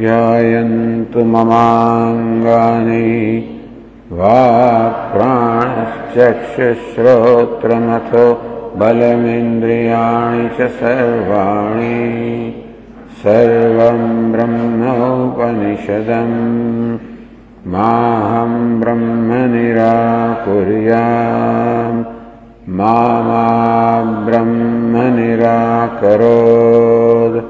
ध्यायन्तु ममाङ्गानि। वाक्प्राणश्चक्षुश्रोत्रमथो बलमिन्द्रियाणि च सर्वाणि। सर्वम् ब्रह्मोपनिषदम्। माहम् ब्रह्म निराकुर्याम् मा मा ब्रह्म निराकरोत्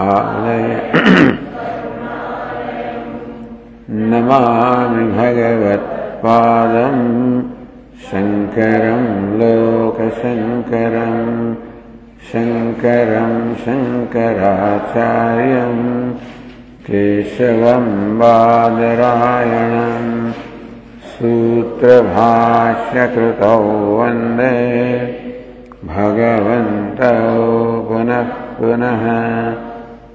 आलय नमामि भगवत्पादम् शङ्करम् लोकशङ्करम् शङ्करम् शङ्कराचार्यम् केशवम् बालरायणम् सूत्रभाष्यकृतौ वन्दे भगवन्तौ पुनः पुनः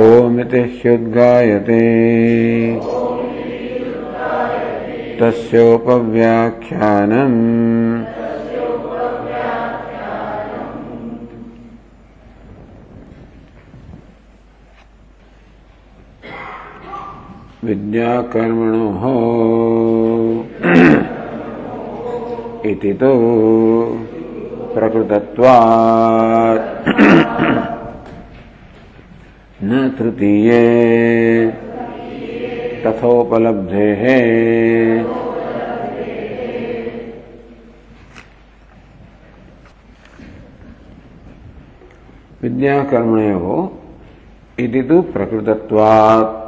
ओमिति ह्युद्गायते तस्योपव्याख्यानम्। विद्याकर्मणोः इति तु प्रकृतत्वात् न तृतीये तथोपलब्धेः विद्याकर्मणयोः इति तु प्रकृतत्वात्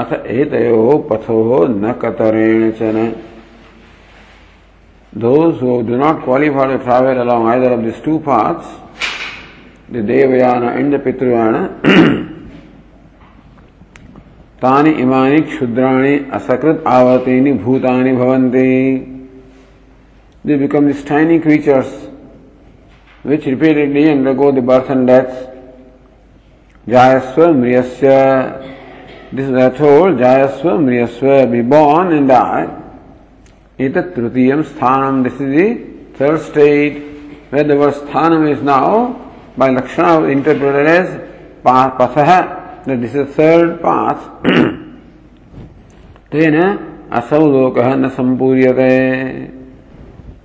अथ एतयोः पथोः न कतरेण च न Those who do not qualify to travel along either of these two paths, the Devayana and the Pitruyana, तानि इमानि क्षुद्राणि असकृत आवर्तेनि भूतानि भवन्ति। They become this tiny creatures which repeatedly undergo the birth and death जायस्व मृयस्य दिस इज़ दैट होल जायस्व मृयस्व be born and die इत तृतीयम स्थानम this is the third state where the word is now by लक्षण interpreted as पथ This is the third lokaha na sampuriyate.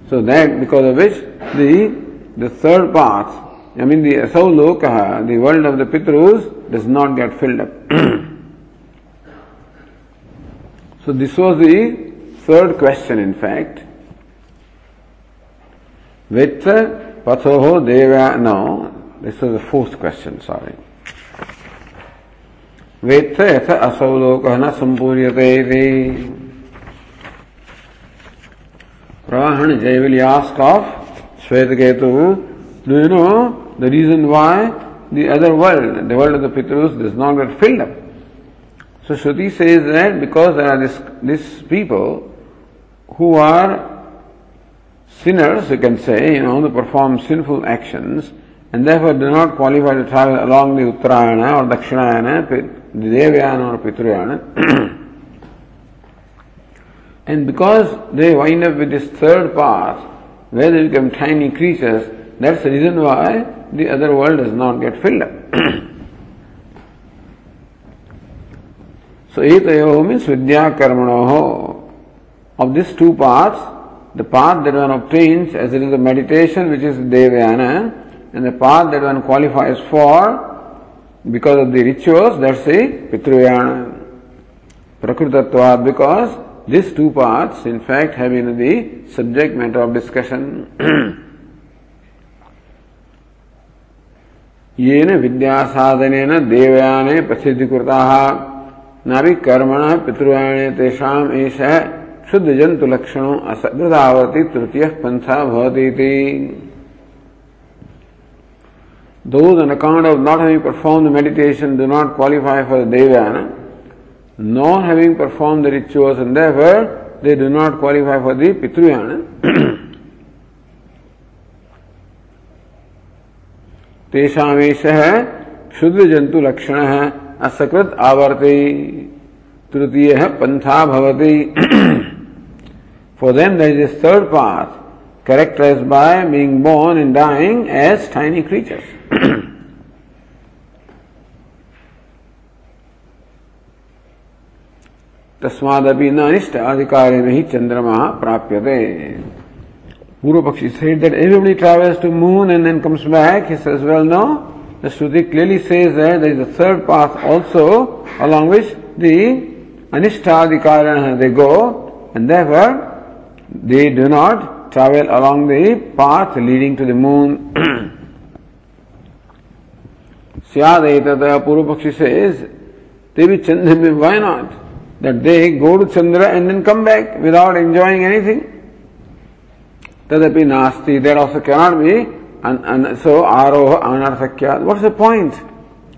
So that because of which the the third path, I mean the asau lokaha, the world of the Pitrus does not get filled up. so this was the third question, in fact, with Pathoho Deva, no, this was the fourth question, sorry. वेत्थ यथ असौ लोकः न सम्पूर्यते इति Pravahana Jay will ask of Shvetaketu, do you know the reason why the other world, the world of the Pitrus, does not get filled up? So Shruti says that because there are this, these people who are sinners, you can say, you know, who perform sinful actions and therefore do not qualify to travel along the Uttarayana or Dakshinayana, the Devayana or Pitrayana. and because they wind up with this third path, where they become tiny creatures, that's the reason why the other world does not get filled up. so, etayo means vidya karmanoho of these two paths, the path that one obtains as it is a meditation, which is Devayana, and the path that one qualifies for because of the rituals, that's the Pitruyana. Prakrutatvad, because these two paths, in fact, have been the subject matter of discussion. येन विद्या साधनेन देवयाने प्रसिद्धिकृताः नाभि कर्मण पितृयाणे तेषाम एष शुद्ध जंतु लक्षणों असकृतावर्ती तृतीय पंथा भवती Those on account of not having performed the meditation do not qualify for the Devayana, nor having performed the rituals and therefore they do not qualify for the Pitruyana. तेषामेश शुद्ध जंतु लक्षण है असकृत आवर्ति तृतीय है पंथा भवति for them that is third path characterized by being born and dying as tiny creatures. तस्मादपि न अनिष्ट अधिकारी में ही चंद्रमा प्राप्यते Guru Pakshi said that everybody travels to moon and then comes back. He says, well, no. The Shruti clearly says that there is a third path also along which the Anishtadhikarana they go and therefore they do not travel along the path leading to the moon. Syadetata Purupakshi says, Devi Chandra, why not? That they go to Chandra and then come back without enjoying anything. Tadapi nasti, that also cannot be. And, and so, aroha anarthakyat. What's the point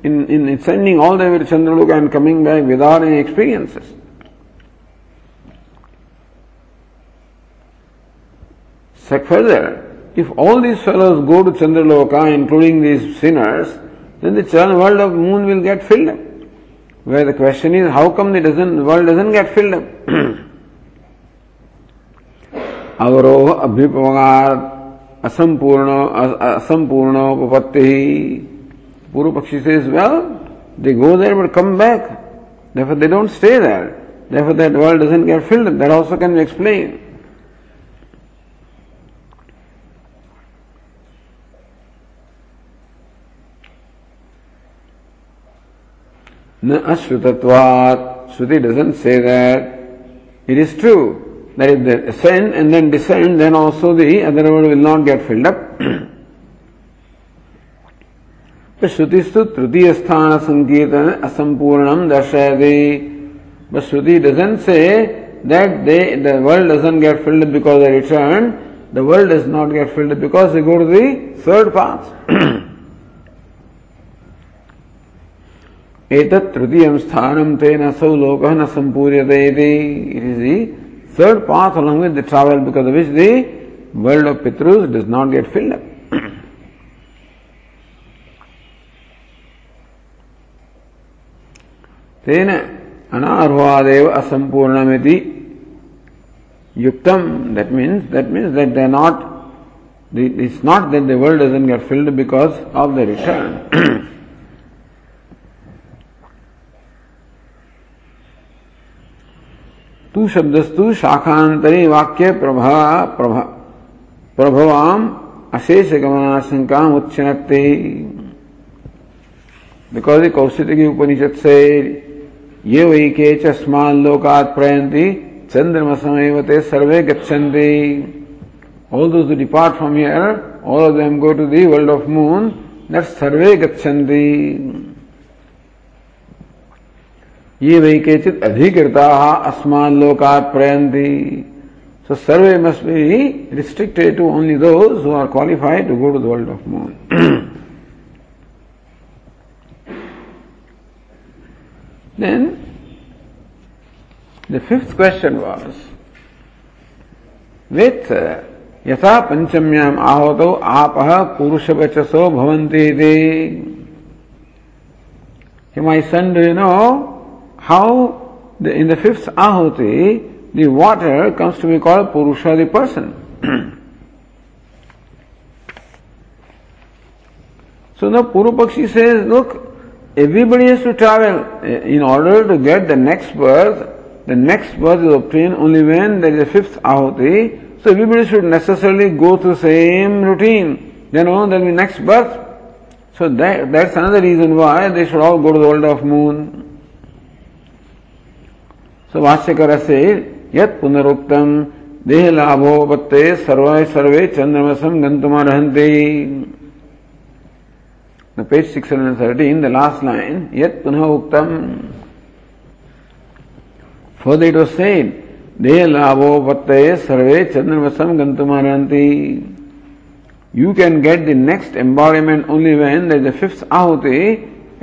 in, in sending all the way to Chandraloka and coming back without any experiences? further, if all these fellows go to Chandraloka, including these sinners, then the world of moon will get filled up. Where the question is, how come the, doesn't, the world doesn't get filled up? अवरोह अभ्युपगात असंपूर्ण असंपूर्णोपत्ति पूर्व पक्षी से well they go there but come back therefore they don't stay there therefore that world doesn't get filled that also can be explained न अश्रुतत्वात् Shruti doesn't say that. It is true that if they ascend and then descend, then also the other world will not get filled up. तो श्रुतिस्तु तृतीय स्थान संकीर्तन असंपूर्णम दर्शयति but Shruti doesn't say that they, the world doesn't get filled because they return. The world does not get filled because they go to the third path. एतत् तृतीयं स्थानं तेन असौ लोकः न सम्पूर्यते इति। It is the third path along with the travel because which the world of पितृस् does not get filled up तेन अनार्हवादेव असम्पूर्णमिति युक्तं that means that means that they not it's not that the world doesn't get filled because of the return to शब्दस्तु शाखांतरे वाक्य प्रभा प्रभा प्रभवाम अशेष गमनाशंका उच्चनते because Kaushik की उपनिषद से ये वही के चस्मान लोकात प्रयंती चंद्रमा समय सर्वे गच्छन्ति all those who depart from here, all of them go to the world of moon, सर्वे गच्छन्ति ये वही केचित अधिकृता अस्मान लोकात प्रयंती so survey must be restricted to only those who are qualified to go to the world of moon Then the fifth question was with यथा पंचम्याम आहतो आप पुरुष वचसो भवंती My son, do you know how the, in the fifth ahuti, the water comes to be called Purusha, the person. so now Purupakshi says, look, everybody has to travel eh, in order to get the next birth. The next birth is obtained only when there is a fifth ahuti. So everybody should necessarily go through the same routine. Then oh, there will be next birth. So that, that's another reason why they should all go to the world of moon. सभाष्यकर से यद पुनरुक्तम देह लाभो बत्ते सर्वे सर्वे चंद्रमसम गंतुमा रहते page six hundred thirty in the last line यद पुनः उक्तम for the it was said देह बत्ते सर्वे चंद्रमसम गंतुमा रहते you can get the next embodiment only when the fifth आहुति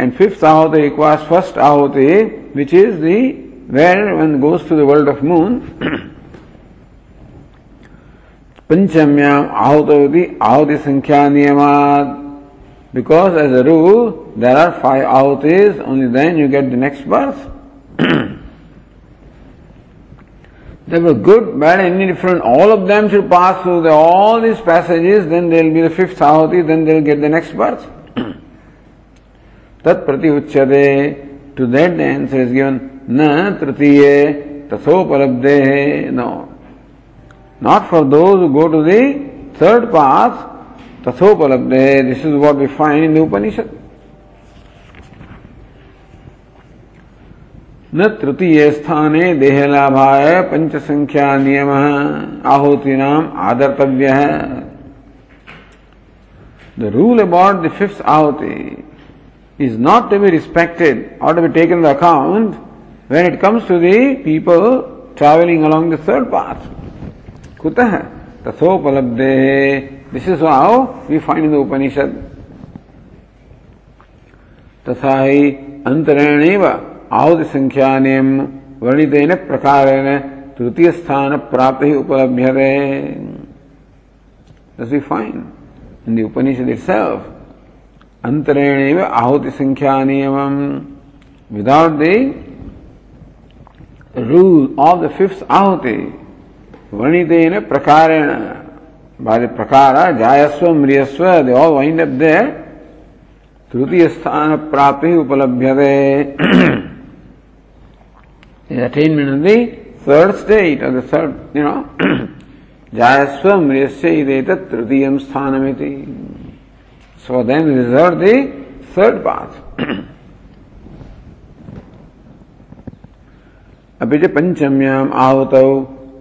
एंड फिफ्थ आहुति इक्वास फ़र्स्ट आहुति which is the where one goes to the world of moon, Panchamyam Ahutavati Ahuti Sankhya Niyamad. Because as a rule, there are five ahutis, only then you get the next birth. They were good, bad, any different, all of them should pass through the, all these passages, then they'll be the fifth ahuti, then they'll get the next birth. Tat prati uchyade, to that the answer is given, न तृतीय तथोपलब्धे है no not for those go to the third path तथोपलब्धे। है this is what we find in the Upanishad न तृतीय स्थाने देह पंच संख्या नियम आहुति आदर्तव्य। है the rule about the fifth आहुति is not to be respected और to be taken the account when it comes to the people traveling along the third path. कुतः तथोपलब्धे this is how we find in the Upanishad तथा ही अंतरेण आहुति संख्या नियम वर्णितेन प्रकारेण तृतीय स्थान प्राप्त ही उपलभ्य we find in the Upanishad itself अंतरेण आहुति संख्या नियम without the rule of the fifth आहुति वर्णित प्रकार प्रकार जायस्व मृयस्व they all wind up they तृतीय स्थान प्राप्ति उपलब्ध the attainment of the third state of the third you know जायस्व मृयस्य तृतीय स्थानमिति so then reserve the third path अभी जो पंचम्याम आहुतौ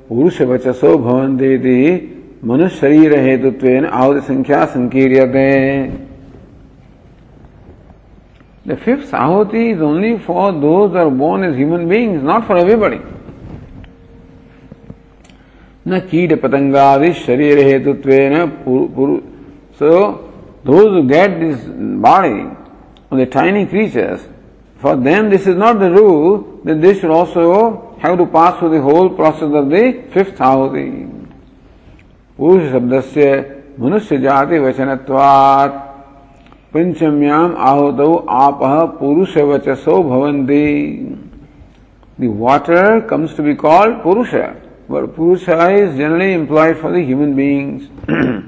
पुरुष वचसो भवन्ते इति मनुष्य शरीर हेतुत्वेन आहुति संख्या संकीर्यते द फिफ्थ आहुति is only for those are born is human beings not for everybody न कीट पतंगादि शरीर हेतुत्व so those get this body tiny creatures for them this is not the rule that they should also have to pass through the whole process of the fifth ahuti. पुरुष शब्द से मनुष्य जाति वचनत्वात् पंचम्याम आहुतौ आप पुरुष वचसो भवन्ति The water comes to be called Purusha, but Purusha is generally employed for the human beings.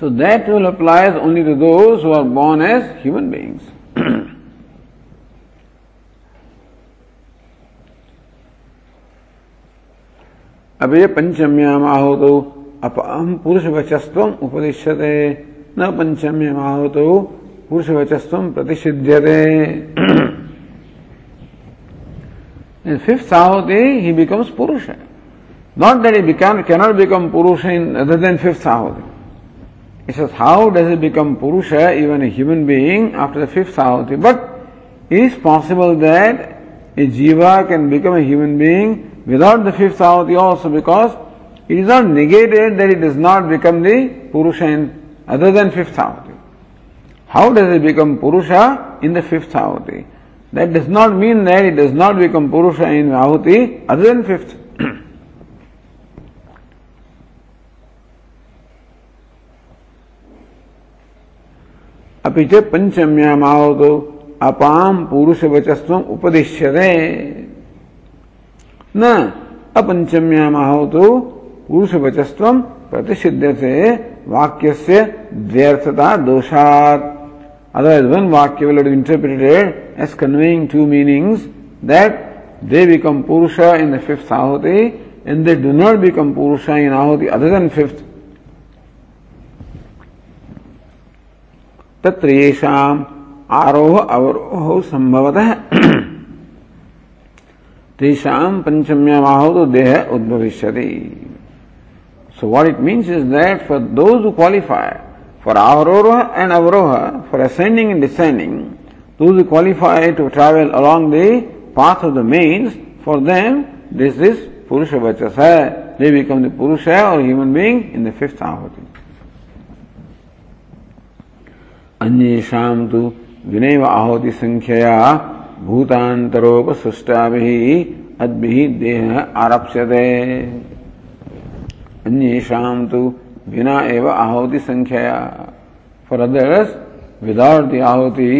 so that will apply only to those who are born as human beings. अब ये पंचम्याम आहुतो अपम पुरुष वचस्व उपदिश्यते न पंचम्याम आहुतो पुरुष वचस्व प्रतिषिध्यते In fifth ahuti, he becomes Purusha. Not that he become, cannot become Purusha in other than fifth ahuti. He says, how does he become Purusha, even a human being, after the fifth ahuti? But it is possible that a jiva can become a human being without the fifth ahuti also because it is not negated that it does not become the Purusha in other than fifth ahuti. How does it become Purusha in the fifth ahuti? That does not mean that it does not become Purusha in ahuti other than fifth. अपि च पंचम्यामावतो अपाम पुरुष वचस्व उपदिश्यते न अपंचम्या माहो तो पुरुष वचस्व प्रतिषिध्य से वाक्य से व्यर्थता दोषात। अदरवाइज़ वन वाक्य will be interpreted as conveying two meanings that they become पुरुष इन द फिफ्थ आहुति and they do not become पुरुष इन आहुति अदर देन फिफ्थ तत्र आरोह अवरोहौ सम्भवतः तेषाम पंचम्यम आहो तो देह उद्भविष्य so what it means is that for those who qualify for आवरोह and अवरोह for ascending and descending those who qualify to travel along the path of the means for them this is पुरुष वचस है they become the पुरुष है और human being in the fifth आहुति अन्य तो विनय आहुति संख्या भूतान्तरोपसृष्टाभिः अद्भिः देहः आरप्स्यते। अन्येषां तु विना एव आहुति संख्यया। फॉर अदर्स विदाउट द आहुति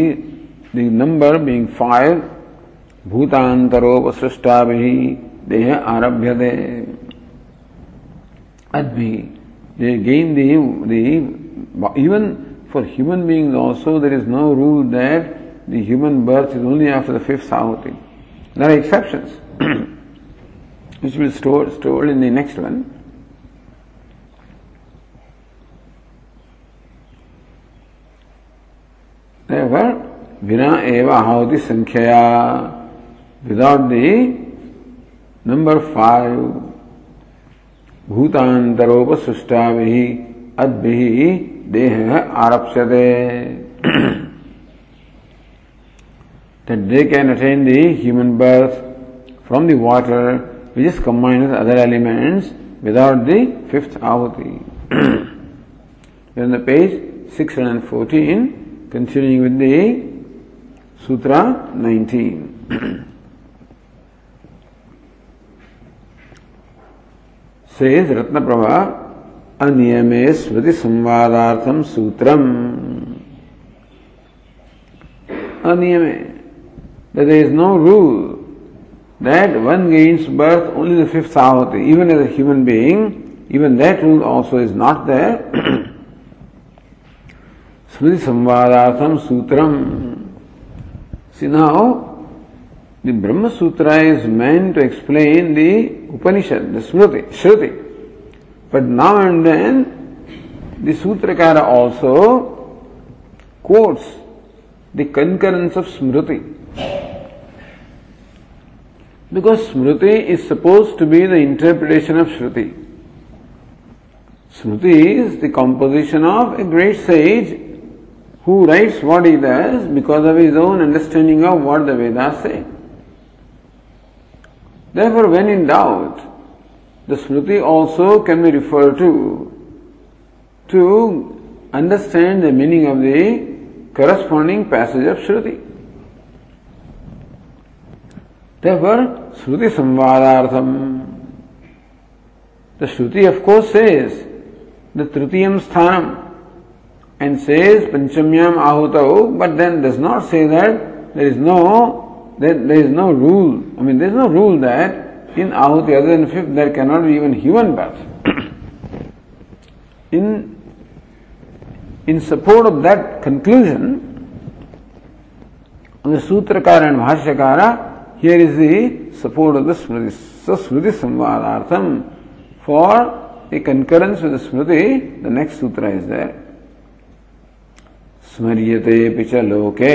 द नंबर बीइंग फाइव भूतांतरोपसृष्टाभिः देह आरभ्यते। अद्भि they gain the, the even for human beings also there is no rule that the human birth is only after the fifth ahuti. There are exceptions, which will be told in the next one. Therefore, Vina eva ahuti sankhya, without the number five, भूतांतरोपसृष्टाभिः अद्भिः देह आरप्स्यते that they can attain the human birth from the water which is combined with other elements without the fifth ahuti. on the page 614 Continuing with the Sutra 19. Says Ratnaprabha, Aniyame Smriti Samvadartham Sutram. Aniyame. That there is no rule that one gains birth only the fifth ahuti, even as a human being, even that rule also is not there. Smriti Samvadatham Sutram. See now, the Brahma Sutra is meant to explain the Upanishad, the Smriti, Shruti. But now and then, the Sutrakara also quotes the concurrence of Smriti. Because Smriti is supposed to be the interpretation of Shruti. Smriti is the composition of a great sage who writes what he does because of his own understanding of what the Vedas say. Therefore, when in doubt, the Smriti also can be referred to to understand the meaning of the corresponding passage of Shruti. There Shruti संवादार्थम। The Shruti of course says the तृतीयम स्थानम and says पंचम्यम आहुतौ but then does not say that there is no there is no rule I mean there is no rule that in आहुति other than fifth there can not be even human birth in in support of that conclusion सूत्रकार and भाष्यकारा here is the support of the Smriti. So Smriti Samvadartham, for a concurrence with the Smriti, the next sutra is there. स्मर्यते च लोके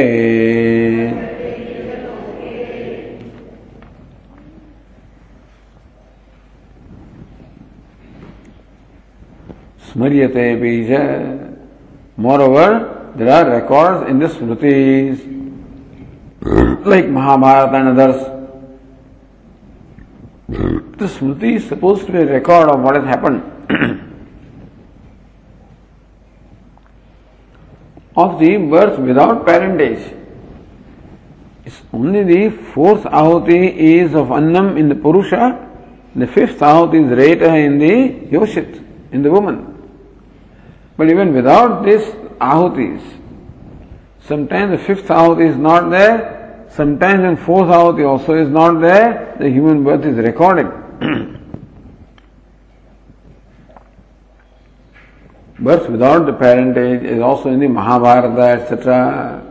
स्मर्यते च Moreover, there are records in the Smritis, like Mahabharata and others. The Smriti is supposed to be a record of what has happened. of the birth without parentage. It's only the fourth ahuti is of annam in the purusha, the fifth ahuti is reta in the yoshit, in the woman. But even without this ahutis, sometimes the fifth ahuti is not there, sometimes the fourth ahuti also is not there, the human birth is recorded. Birth without the parentage is also in the Mahabharata, etc.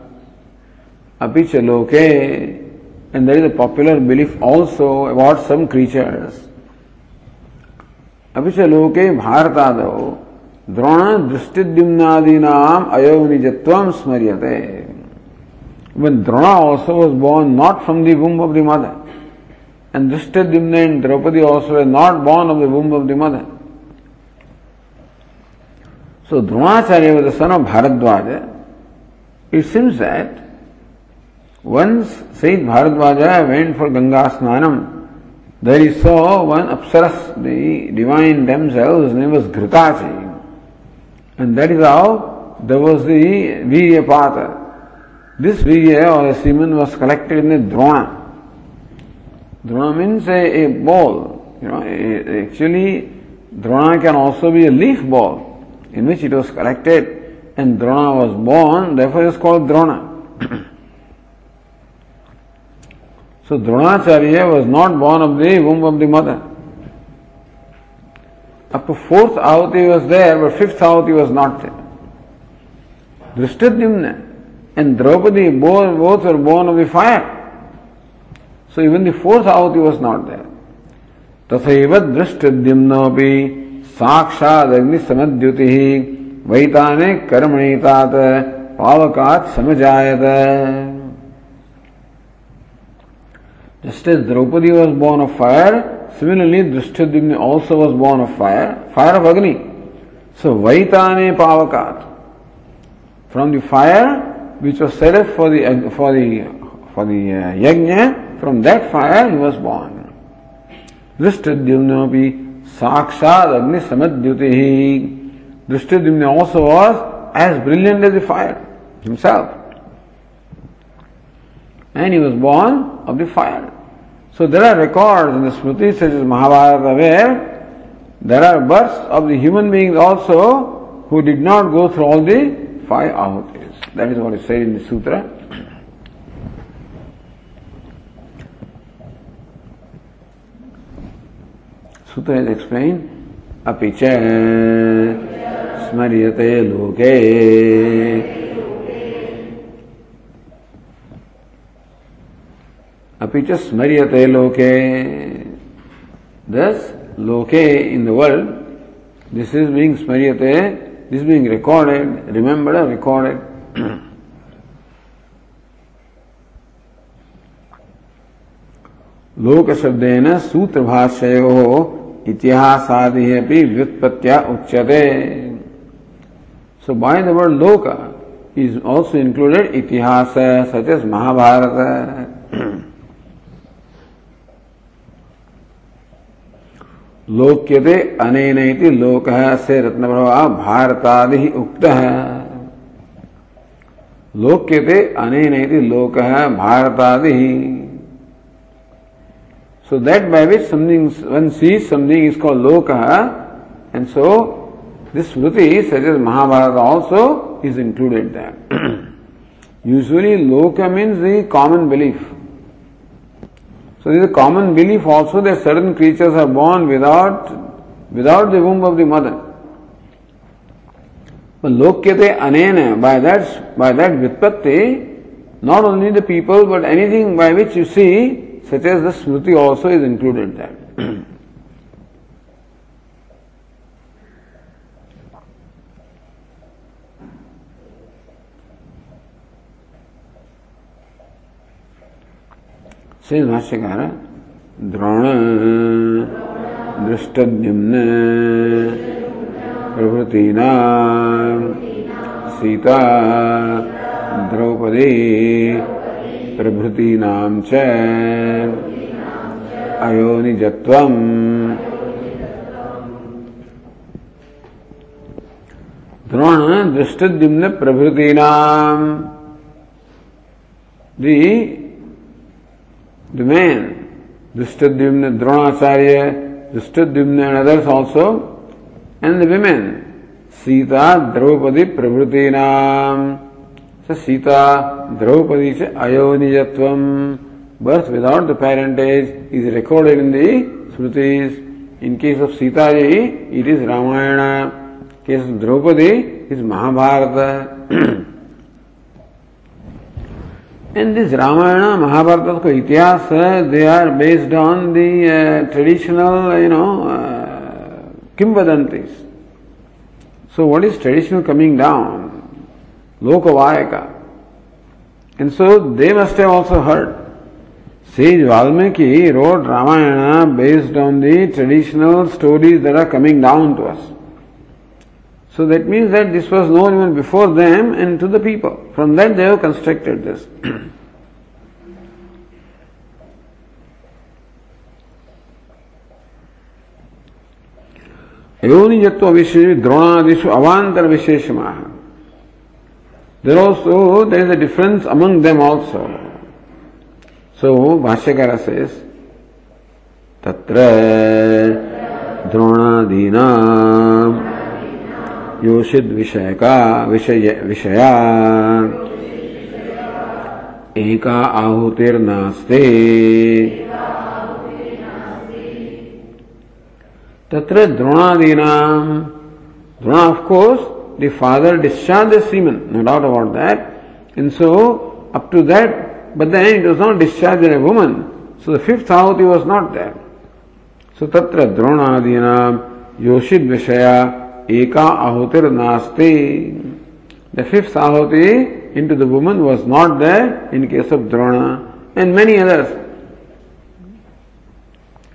Apicha loke, and there is a popular belief also about some creatures. Apicha loke bharatado Drona दृष्टि नाम अयोनिजत्व स्मरियते। Drona also was born not from the womb of the mother and दृष्टि and Draupadi also is not born of the womb of the mother so Dronacharya was the son of Bharadwaj it seems that once सही Bharadwaj went for Ganga स्नानम There he saw one apsaras, the divine themselves, his name was Ghritasi. And that is how there was the Viryapata. This Virya or a semen was collected in a Drona. Drona means a, a ball. You know, a, actually, Drona can also be a leaf ball in which it was collected and Drona was born, therefore it is called Drona. so Dronacharya was not born of the womb of the mother. Up to fourth ahuti was there, but fifth ahuti was not there. Drishtadyumna and Draupadi both, both were born of the fire. So even the fourth ahuti was not there. तथैव दृष्टद्युम्नोऽपि साक्षादग्निसमद्युतिः वैताने कर्मणीतात् पावकात् समजायत Just as Draupadi was born of fire, similarly Drishtadyumna also was born of fire, fire of Agni. So Vaitane Pavakat. From the fire which was set up for the for the for the uh, yajna, from that fire he was born. Drishtadyumnapi Sakshad Agni Samadyutihi. Drishtadyumna also was as brilliant as the fire himself. And he was born of the fire. So there are records in the Smriti such as Mahabharata where there are births of the human beings also who did not go through all the five ahutis. That is what is said in the sutra. Sutra is explained, अपि च स्मर्यते लोके अपि च स्मर्यते लोके in the world this is being smaryate this is being recorded remembered or recorded लोक शब्देन सूत्र भाष्यो इतिहासादि अपनी व्युत्पत्तिया उच्यते सो बाय द वर्ड लोक इज़ ऑल्सो इंक्लूडेड इतिहास सच एस महाभारत लोक्यते अनेन इति लोकः से रत्नप्रभा भारतादि उक्तः। लोक्यते अनेन लोक Bharata so that by which something one see something is called लोक and so this Shruti suggest Mahabharata also is included that usually लोक means the common belief So there is a common belief also that certain creatures are born without, without the womb of the mother. But lokyate anena, by that, by that vitpatti, not only the people but anything by which you see such as the Smriti also is included there. Says Bhashyakara, Drona, Drishtadyumna, प्रभृतीना सीता द्रौपदी प्रभृतीनां च अयोनिजत्वम्। द्रोण दृष्टद्युम्न प्रभृतीनाम the the man Drishtadyumna, Dronacharya, Drishtadyumna and others also, and the women, Sita, Draupadi, Prabhutinam, So Sita, Draupadi se ayonijatvam, birth without the parentage is recorded in the Smritis. In case of Sita ji, it is Ramayana. In case of Draupadi, is Mahabharata. And this Ramayana, Mahabharata ko itihas, they are based on the uh, traditional, you know, uh, Kimvadantis. So what is traditional coming down? Lokavayaka. And so they must have also heard. Sage Valmiki wrote Ramayana based on the traditional stories that are coming down to us. So that means that this was known even before them and to the people. From that they have constructed this. योनिजत्व विशेष द्रोणादिशु अवांतर विशेष There also there is a difference among them also. So Bhashyakara says, तत्र द्रोणादीना योषित विषय का विषय, विषया। एका आहुतिर्नास्ते। तत्र द्रोणादीना, Drona of course the father discharge the semen no doubt about that and so up to that but then it was not discharge in a woman so the fifth आहुति वाज नॉट दैट सो तत्र द्रोणादीना योषित विषया एका आहुतिर नास्ते the fifth आहुति in to the woman was not the in case of Drona and many others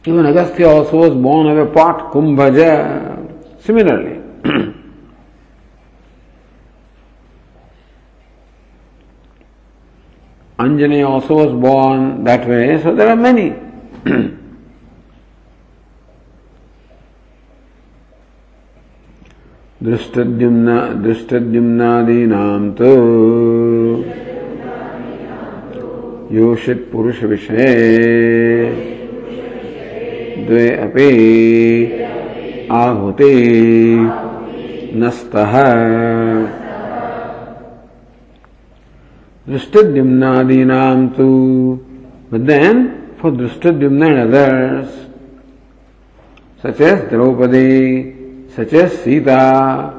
even Agastya also was born away pot Kumbhaj similarly Anjaneya also was born that way, so there are many. Drishtadyumna दृष्टद्युम्नादीनां तु योषित् पुरुषविषये द्वे अपि आहुति नस्तः दृष्टद्युम्नादीनां तु but then for Drushtadhyumna and others as Sita,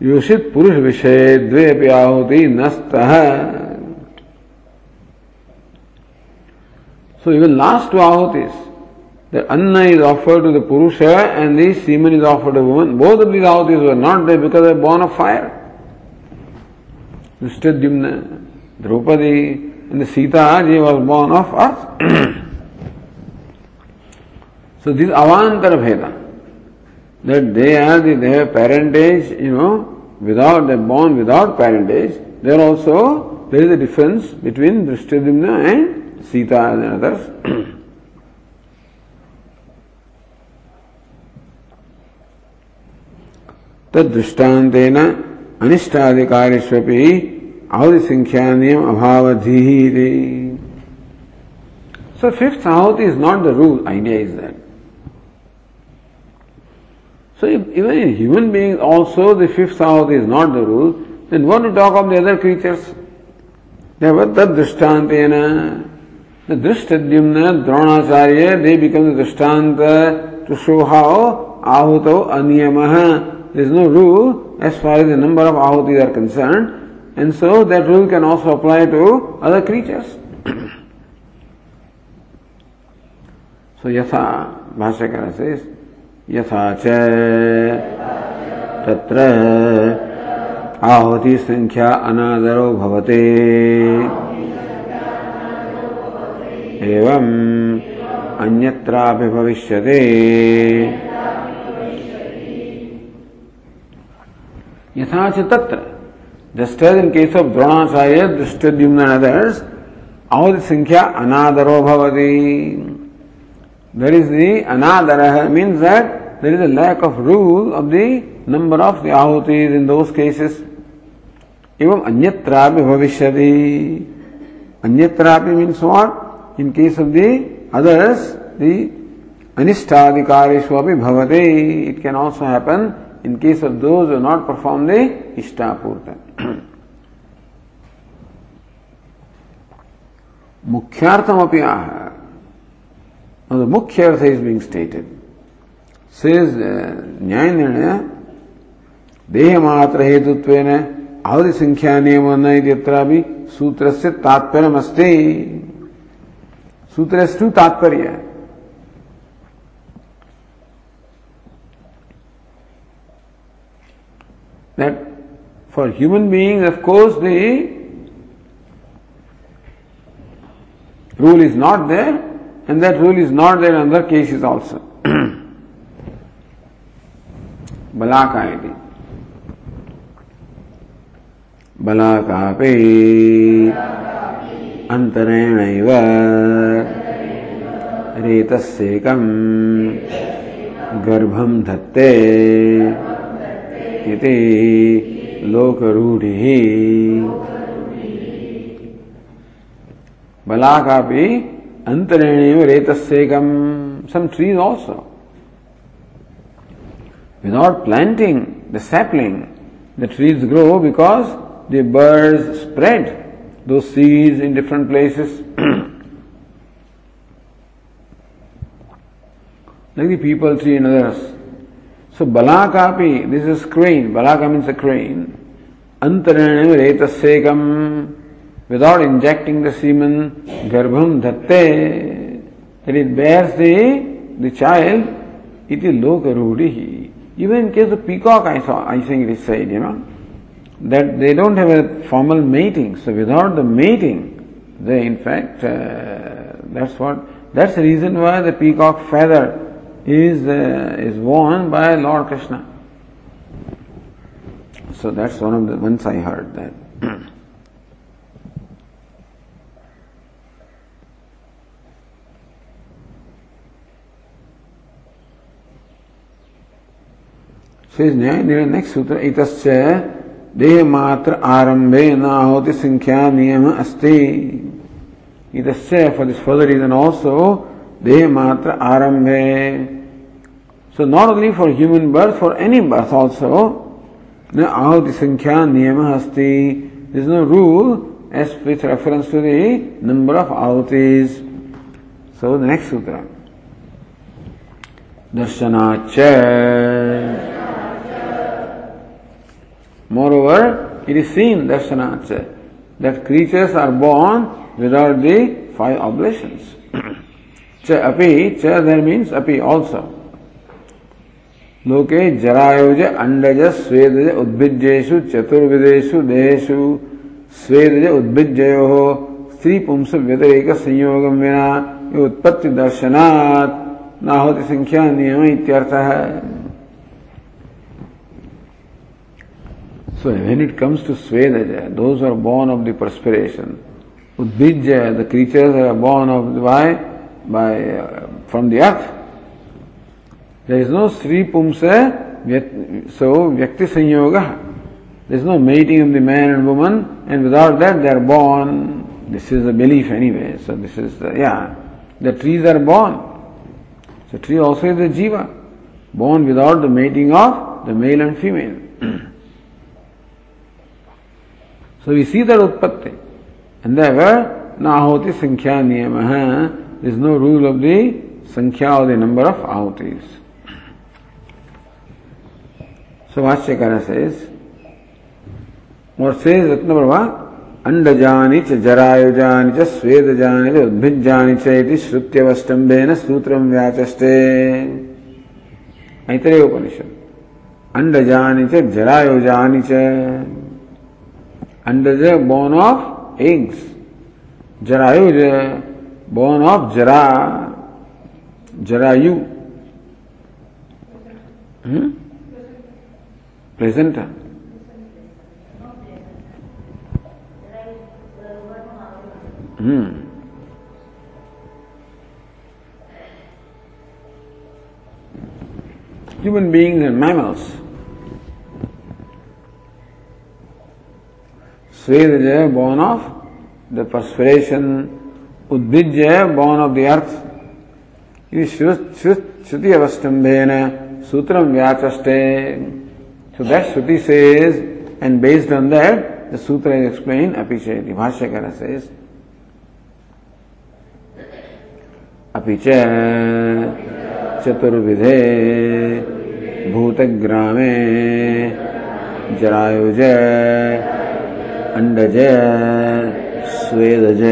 Yoshit Purush Vishay Dve Api Ahuti Nastah. So even last two ahutis, the anna is offered to the Purusha and the semen is offered to the woman. Both of these ahutis were not there because they were born of fire. Drishtadyumna, Draupadi, and the Sita she was born of earth. so this Avantara Bheda, that they are the, they have parentage, you know, without, they are born without parentage, there also, there is a difference between Drishtadyumna and Sita and others. तदृष्टान्तेन अनिष्टाधिकारिष्वपि आहुति संख्या नियम अभावधि So fifth ahuti is not the rule, idea is that. So if, even in human beings also the fifth ahuti is not the rule, then what to talk of the other creatures? Therefore, tad drishtantena, the drishtadyumna, dronacharya, they become the drishtanta to show how ahuto aniyamaha there is no rule as far as the number of ahutis are concerned, and so that rule can also apply to other creatures. so yatha, Bhashyakara says, यथा च। आहुति संख्या अनादरो भवते। एवं अन्यत्रापि भविष्यते। तत्र। Just in case of Dronacharya Drishtadyumna others आहुति संख्या अनादरो भवती। There is the anadara means that there is a lack of rule of the number of the ahutis in those cases. एवं अन्यत्रापि भविष्यति अन्यत्रापि means what? In case of the others, the अनिष्टाधिकारेषु अपि भवते. It can also happen in case of those who not perform the Ishtapurta. Mukhyarthamaphi aha. Now the Mukhya Artha is being stated. Says न्याय निर्णय देह मात्र हेतुत्वेन आहुति संख्या नियम न इत्यत्रापि सूत्रस्य तात्पर्यमस्ति सूत्रस्तु तात्पर्य that for human beings, of course, the rule is not there, and that rule is not there in other cases also. Balaka iti. बलाकापे अन्तरेणैव रेतस्येकम् गर्भं धत्ते इति लोकरूढिः बलाकापि Antarenev retasekam, some trees also. Without planting the sapling, the trees grow because the birds spread those seeds in different places. like the people see in others. So balakapi, this is crane. Balaka means a crane. Antarenev retasekam without injecting the semen, garbham dhatte, that it bears the, the child, it is lokarudihi. Even in case of peacock, I saw, I think it is said, you know that they don't have a formal mating. So without the mating, they in fact, uh, that's what, that's the reason why the peacock feather is, uh, is worn by Lord Krishna. So that's one of the, once I heard that. न्याय next सूत्र इतस्य देह मात्र आरंभे न होती संख्या नियम अस्ति इतस्य for this further reason also देह मात्र आरंभे so not only for human birth for any birth also न आहुति संख्या नियम अस्ति this no rule as with reference to the number of आहुतिज so next sutra दर्शनाच्चय Moreover, it is seen, darshanat, that creatures are born without the five oblations. cha api, cha there means api also. लोके जरायुज अंडज स्वेदज उद्भिजेशु चतुर्विदेशु देहेशु स्वेदज उद्भिजयो स्त्री पुंस व्यतिरेक संयोगम विना उत्पत्ति दर्शनात् नाहोति संख्या नियम इत्यर्थ है So when it comes to Svedaja, those are born of the perspiration, Udbijja, the creatures are born of by, by uh, from the earth. There is no Sri Pumsa, so Vyakti Sanyoga. There is no mating of the man and woman, and without that they are born. This is a belief anyway. So this is, the, yeah, the trees are born. So tree also is a jiva, born without the mating of the male and female. So we see that utpatti. And therefore, nahoti sankhya niyama, there is no rule of the sankhya or the number of ahutis. So Vashyakara says, or says Ratnaprabha, अंडजानि च जरायुजानि च स्वेदजानि च उद्भिज्जानि च इति श्रुत्यवष्टम्भेन सूत्रं व्याचष्टे ऐतरेय उपनिषद अंडजानि च जरायुजानि च under the bone of eggs. Jarayu is a bone of Jara, Jarayu. Hmm? Placenta. Hmm. Human beings and mammals Svedja, born of the perspiration, Udbijya, born of the earth. Shruti avastambhena sutram vyachaste. So that Shruti says, and based on that, the sutra is explained, apicheti. Bhashyakara says, अपि च चतुर्विधे भूतग्रामे जरायुज अंडज स्वेदज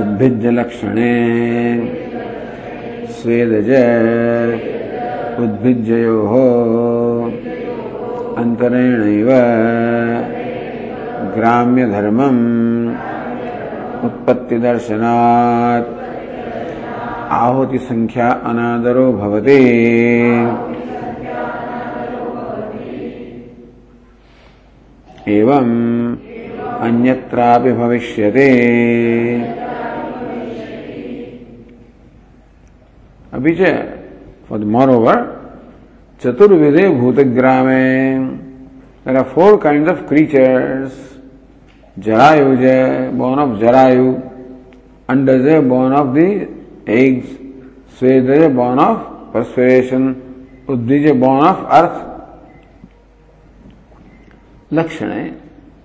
उद्भिज लक्षणे स्वेदज उद्भिज्जयोः अन्तरेणैव ग्राम्यधर्मम् उत्पत्ति दर्शनात् आहुति संख्या अनादरो भवते। एवं अन्यत्रापि भविष्यते अभी च ओवर चतुर्विधे भूतग्रामे there are four kind of creatures जरायुज born of jarayu अंडज born of the eggs svedaj born of perspiration उद्विज born of earth lakshane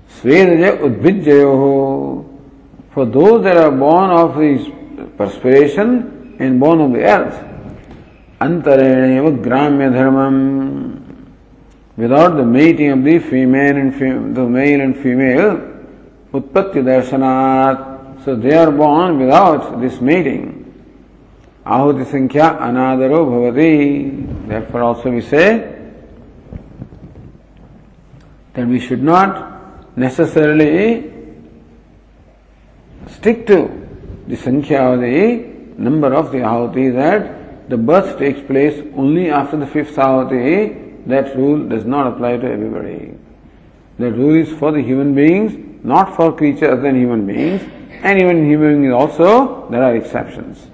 sveraja udbidjayoho. For those that are born of the perspiration and born of the earth, antareneva without the mating of the female and the male and female, utpatti darshanat, so they are born without this mating. Ahuti sankhya anadaro bhavati. Therefore also we say, that we should not necessarily stick to the sankhya of the number of the ahuti that the birth takes place only after the fifth ahuti, that rule does not apply to everybody. That rule is for the human beings, not for creatures other than human beings, and even human beings also there are exceptions.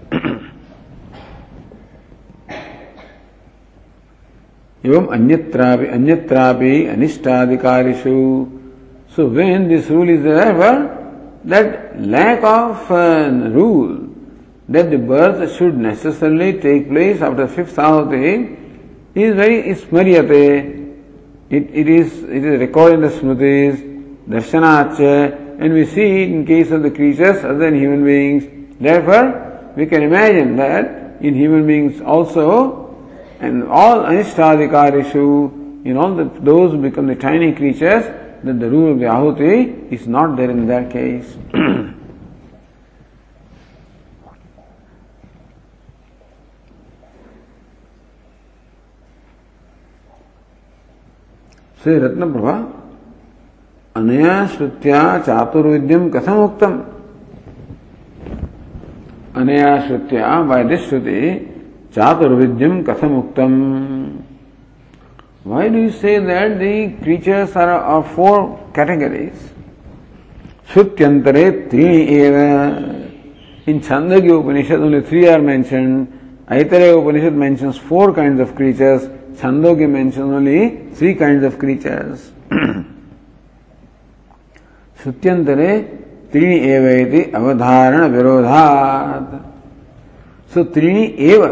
एवं अन्यत्रापि अन्यत्रापि अनिष्टाधिकारिषु so when this rule is ever that lack of rule that the birth should necessarily take place after fifth आहुति is very स्मर्यते it, it is it is recorded in the smritis darshanacha and we see it in case of the creatures other than human beings therefore we can imagine that in human beings also And all anishtadikarishu, in all the, those who become the tiny creatures, that the rule of the ahuti is not there in that case. Shri रत्न प्रभा अनया श्रुत्या चातुर्विद्यम कथम उक्तम अनया श्रुत्या by this श्रुति चातुर्विद्यम कथम उत्तम why do say that the creatures are are four categories श्रुत्यंतरे त्री एव in छंद की Upanishad only three are mention Aitareya Upanishad mentions four kinds of creatures छंदों के mention only three kinds of creatures श्रुत्यंतरे त्रीण एव अवधारण विरोधा सो त्रीणी एव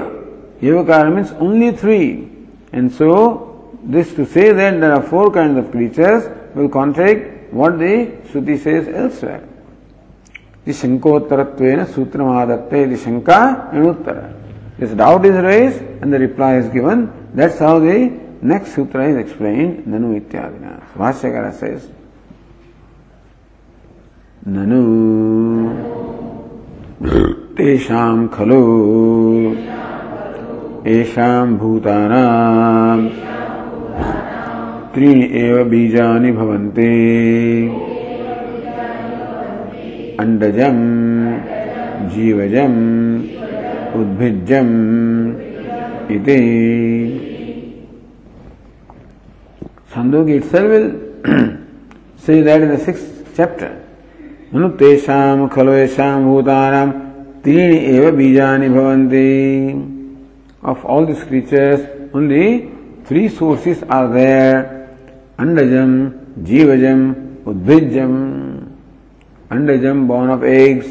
Yavakara means only three. And so, this to say that there are four kinds of creatures will contradict what the Shruti says elsewhere. The Shankottarattvena Sutramadatte, the Shanka and Uttara. This doubt is raised and the reply is given. That's how the next sutra is explained. Nanu Ityadina. Bhashyakara says, Nanu तेषां खलु येषां भूतानां त्रीणि एव बीजानि भवन्ति। अण्डजम् जीवजम् उद्भिज्जम् इति। Sandhogi itself will say that in the sixth chapter. ननु तेषां खलु येषां भूतानां त्रीणि एव बीजानि भवन्ति of all these creatures, only three sources are there. Andajam, Jivajam, Udbhijam. Andajam born of eggs,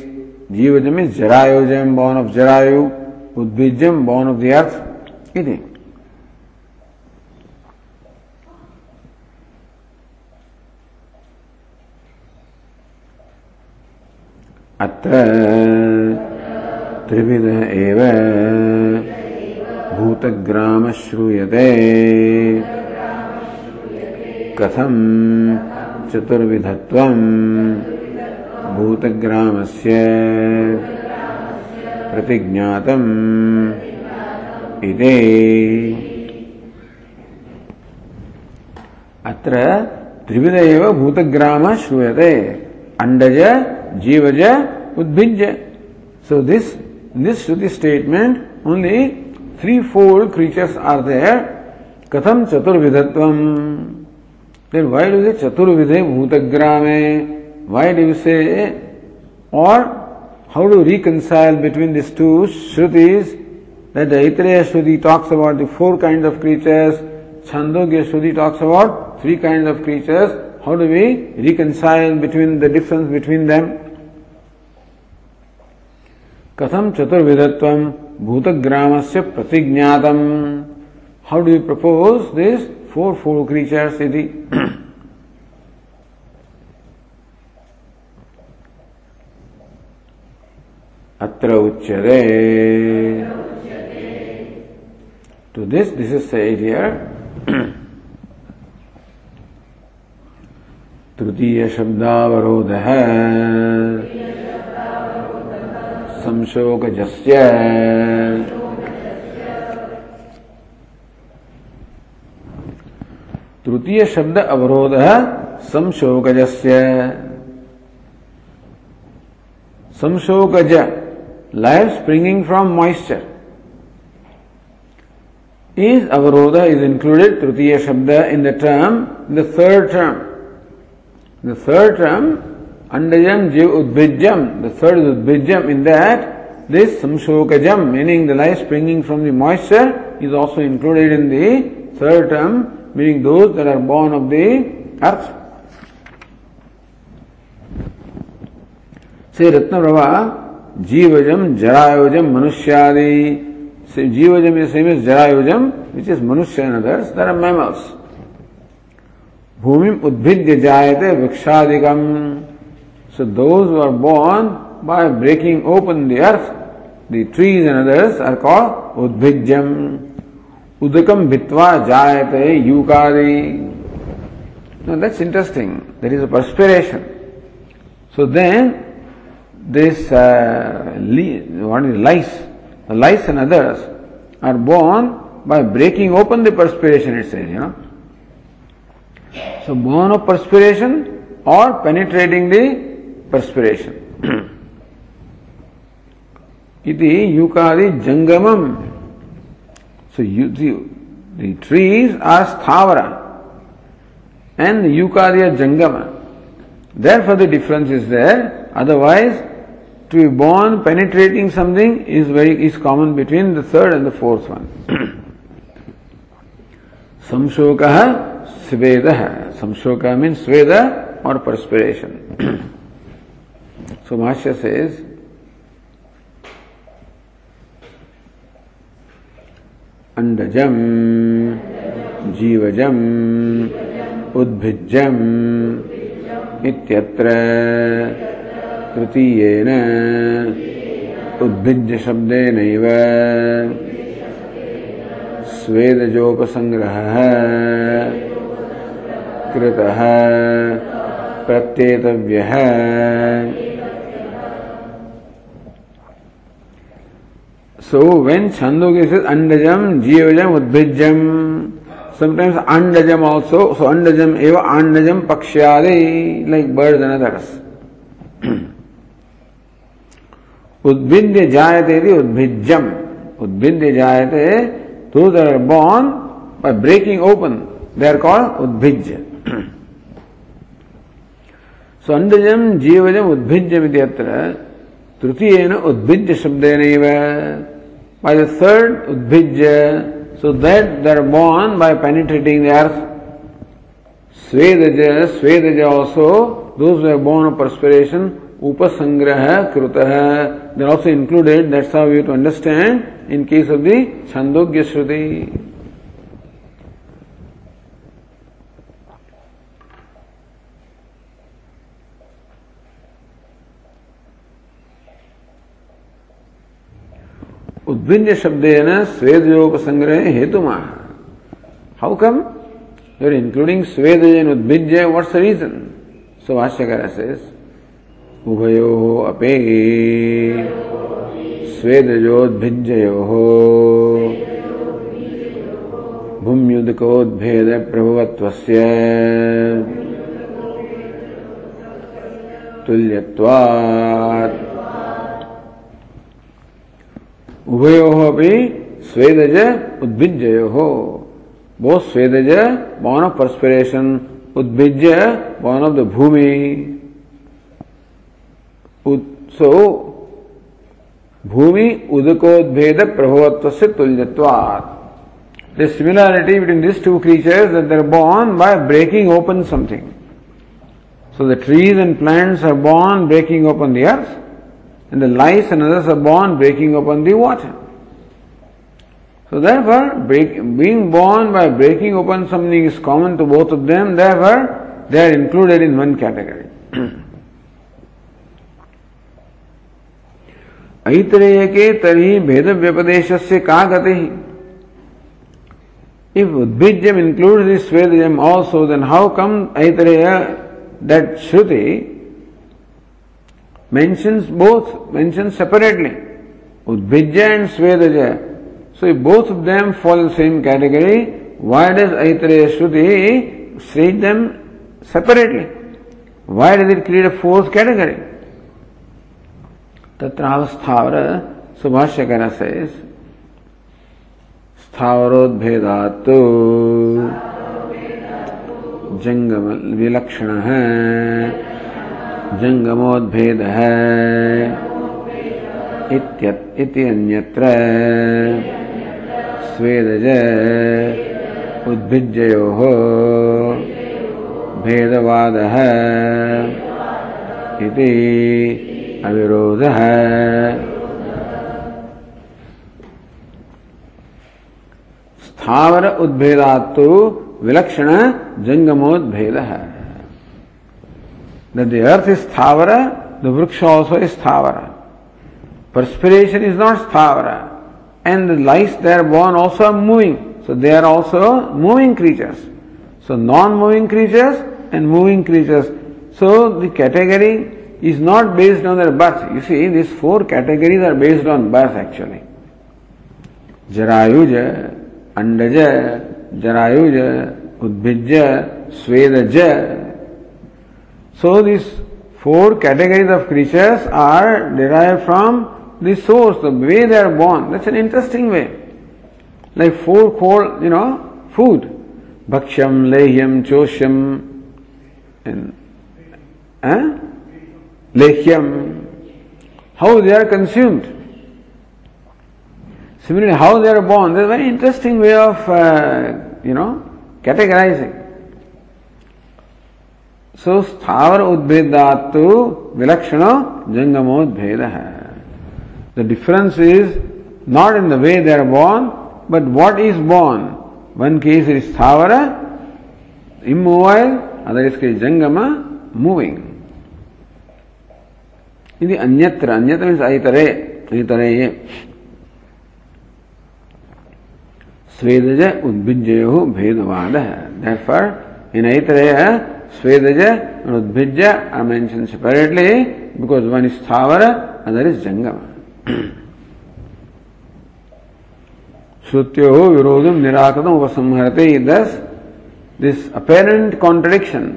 Jivajam is Jarayojam born of Jarayu, Udbhijam born of the earth. Iti. अत्र त्रिविध एव कथम् चतुर्विधत्वम् अत्र त्रिविध एव भूतग्राम श्रूयते। अण्डज जीवज उद्भिज्य so this this Shruti statement only three fold creatures are there कथम चतुर्विधत्व देन वाई डू से चतुर्विधे भूतग्राम वाई डू से और how do reconcile between this two Shruti Aitareya Shruti talks about the four kind of creatures Chandogya Shruti talks about three kind of creatures how do we reconcile between the difference between them कथम चतुर्विधत्व भूतग्राम से प्रतिज्ञातम how do you propose this four four creatures यदि अत्र उच्यते to this this is said here तृतीय शब्दावरोध है संशोक तृतीय शब्द अवरोध है संशोकज संशोकज life springing from moisture is अवरोध इज़ इंक्लूडेड तृतीय शब्द in the term the third term the third term Andajam Jiv the third is Udbhijam, in that this Samshokajam, meaning the life springing from the moisture, is also included in the third term, meaning those that are born of the earth. Say Ratnaprabha, Jivajam, Jarayojam, Manusyadi. Say Jivajam is same as Jarayojam, which is Manusya and others, there are mammals. Bhumim Udbhidya Jayate Vikshadikam. So those who are born by breaking open the earth, the trees and others are called Udbhijyam. Udakam Bhitva Jayate Yukadi. Now that's interesting. There is a perspiration. So then this uh, what is lice, the lice and others are born by breaking open the perspiration, it says, you know. So born of perspiration or penetrating the perspiration. Iti yukadi jangamam. So you, the, the trees are sthavara and yukadi are jangama. Therefore the difference is there. Otherwise, to be born penetrating something is very is common between the third and the fourth one. Samshoka sveda. Samshoka means sveda or perspiration. So Mahasya says, अंडजम जीवजम उद्भिज्जम इत्यत्र तृतीयेन उद्भिज्य शब्देनैव स्वेदजोपसंग्रहः कृतः प्रत्येतव्यः So when Chandogya says Andajam, Jivajam, Udbhijam, sometimes Andajam also, so Andajam eva Andajam Pakshyade, like birds and others. Udbhidya Jayate iti Udbhijam. Udbhidya Jayate, those that are born by breaking open, they are called Udbhijya. so Andajam, Jivajam, Udbhijam iti atra, तृतीयेन उद्भिज्य शब्देन by the third Udbhijya, so that they are born by penetrating the earth. Svedaja, Svedaja also, those who are born of perspiration, Upasangraha Krutaha, they are also included, that's how we have to understand in case of the Chandogya Shruti. उद्विज शब्द है ना स्वेद योग संग्रह हेतु माह how come you're including स्वेद in उद्भिज what's reason so भाष्यकर says उभयो अपे स्वेद जोद्भिज हो भूम्युदकोद्भेद प्रभुवत्वस्य तुल्यत्वात्। उभयो अपनी स्वेदज उद्भिजयो both Svedaja, born of perspiration, Udbijya, born of the Bhumi. So, Bhumi Udakodbheda Prabhavatva Tuljatvat. The similarity between these two creatures that they are born by breaking open something. So the trees and plants are born breaking open the earth, and the lice and others are born breaking open the water. So therefore, break, being born by breaking open something is common to both of them, therefore they are included in one category. Aitareya के तरी भेद व्यपदेश से का गति If Udbijam includes this Svedajam also, then how come Aitareya, that Shruti, mentions both, mentions separately, Udbijja and Svedaja. So if both of them fall in the same category, why does Aitareya Shruti state them separately? Why does it create a fourth category? Tatrav Subhashyakara says, स्थावरोद्भेदात् जंगम विलक्षण है जंगमोद्भेद है इति अन्यत्र स्वेदज उद्भिज्जयोः भेदवादः इति अविरोधः। स्थावर उद्भेदात्तु विलक्षण जंगमोद्भेद है That the earth is Thavara, the Vriksha also is Thavara. Perspiration is not Thavara. and the lice they are born also are moving. So they are also moving creatures. So non-moving creatures and moving creatures. So the category is not based on their birth. You see, these four categories are based on birth actually. Jarayuja, Andaja, Jarayuja, Udbijja, Svedaja. So these four categories of creatures are derived from the source, the way they are born, that's an interesting way. Like four cold, you know, food. Bhakshyam, Lehyam, Choshyam, and eh? Lehyam. How they are consumed. Similarly, how they are born, there's a very interesting way of, uh, you know, categorizing. So स्थावर उद्भेदात विलक्षण जंगमोद्भेद the difference is not in the way they born but what is born one case is स्थावर immobile other इसके जंगम moving इधर अन्यत्र अन्यत्र means इतरे इतरे स्वेदज उद्भिज्जयो भेदवाद है देयरफॉर इन इतरे Svedaja and Udbijya are mentioned separately because one is Thavara, other is Jangama. श्रुत्यो विरोधम निराकृतम उपसंहरते thus this apparent contradiction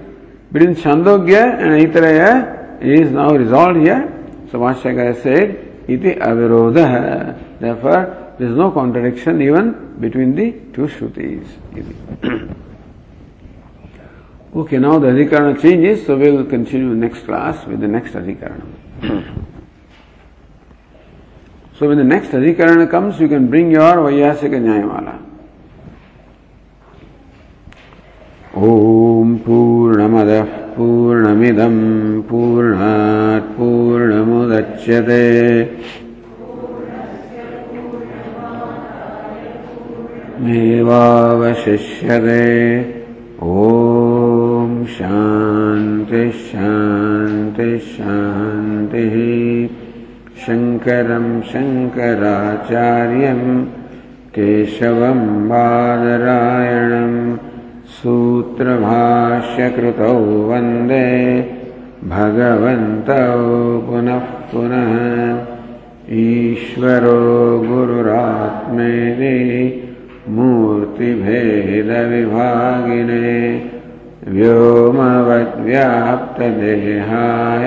between Chandogya and Aitaraya is now resolved here. So Vashyakara said, iti avirodha. Therefore, there is no contradiction even between the two Shrutis. Okay now the अधिकरण change so will continue next class with the next अधिकरण so with the next अधिकरण comes you can bring your वैयासिक न्याय वाला ओम पूर्णमद पूर्णमिदम पूर्णात् पूर्णमुदच्यते मेवावशिष्यते शान्तिः शान्तिः शान्तिः शङ्करं शङ्कराचार्यं केशवं बादरायणं सूत्रभाष्यकृतौ वंदे। भगवन्तौ पुनः पुनः। ईश्वरो गुरुरात्मेति मूर्तिभेदविभागिने। व्योमवद्व्याप्तदेहाय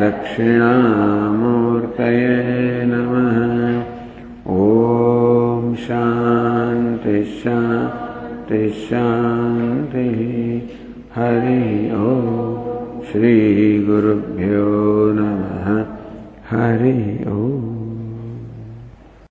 दक्षिणामूर्तये नमः। ॐ शान्तिः हरिः ॐ श्रीगुरुभ्यो नमः। हरिः ॐ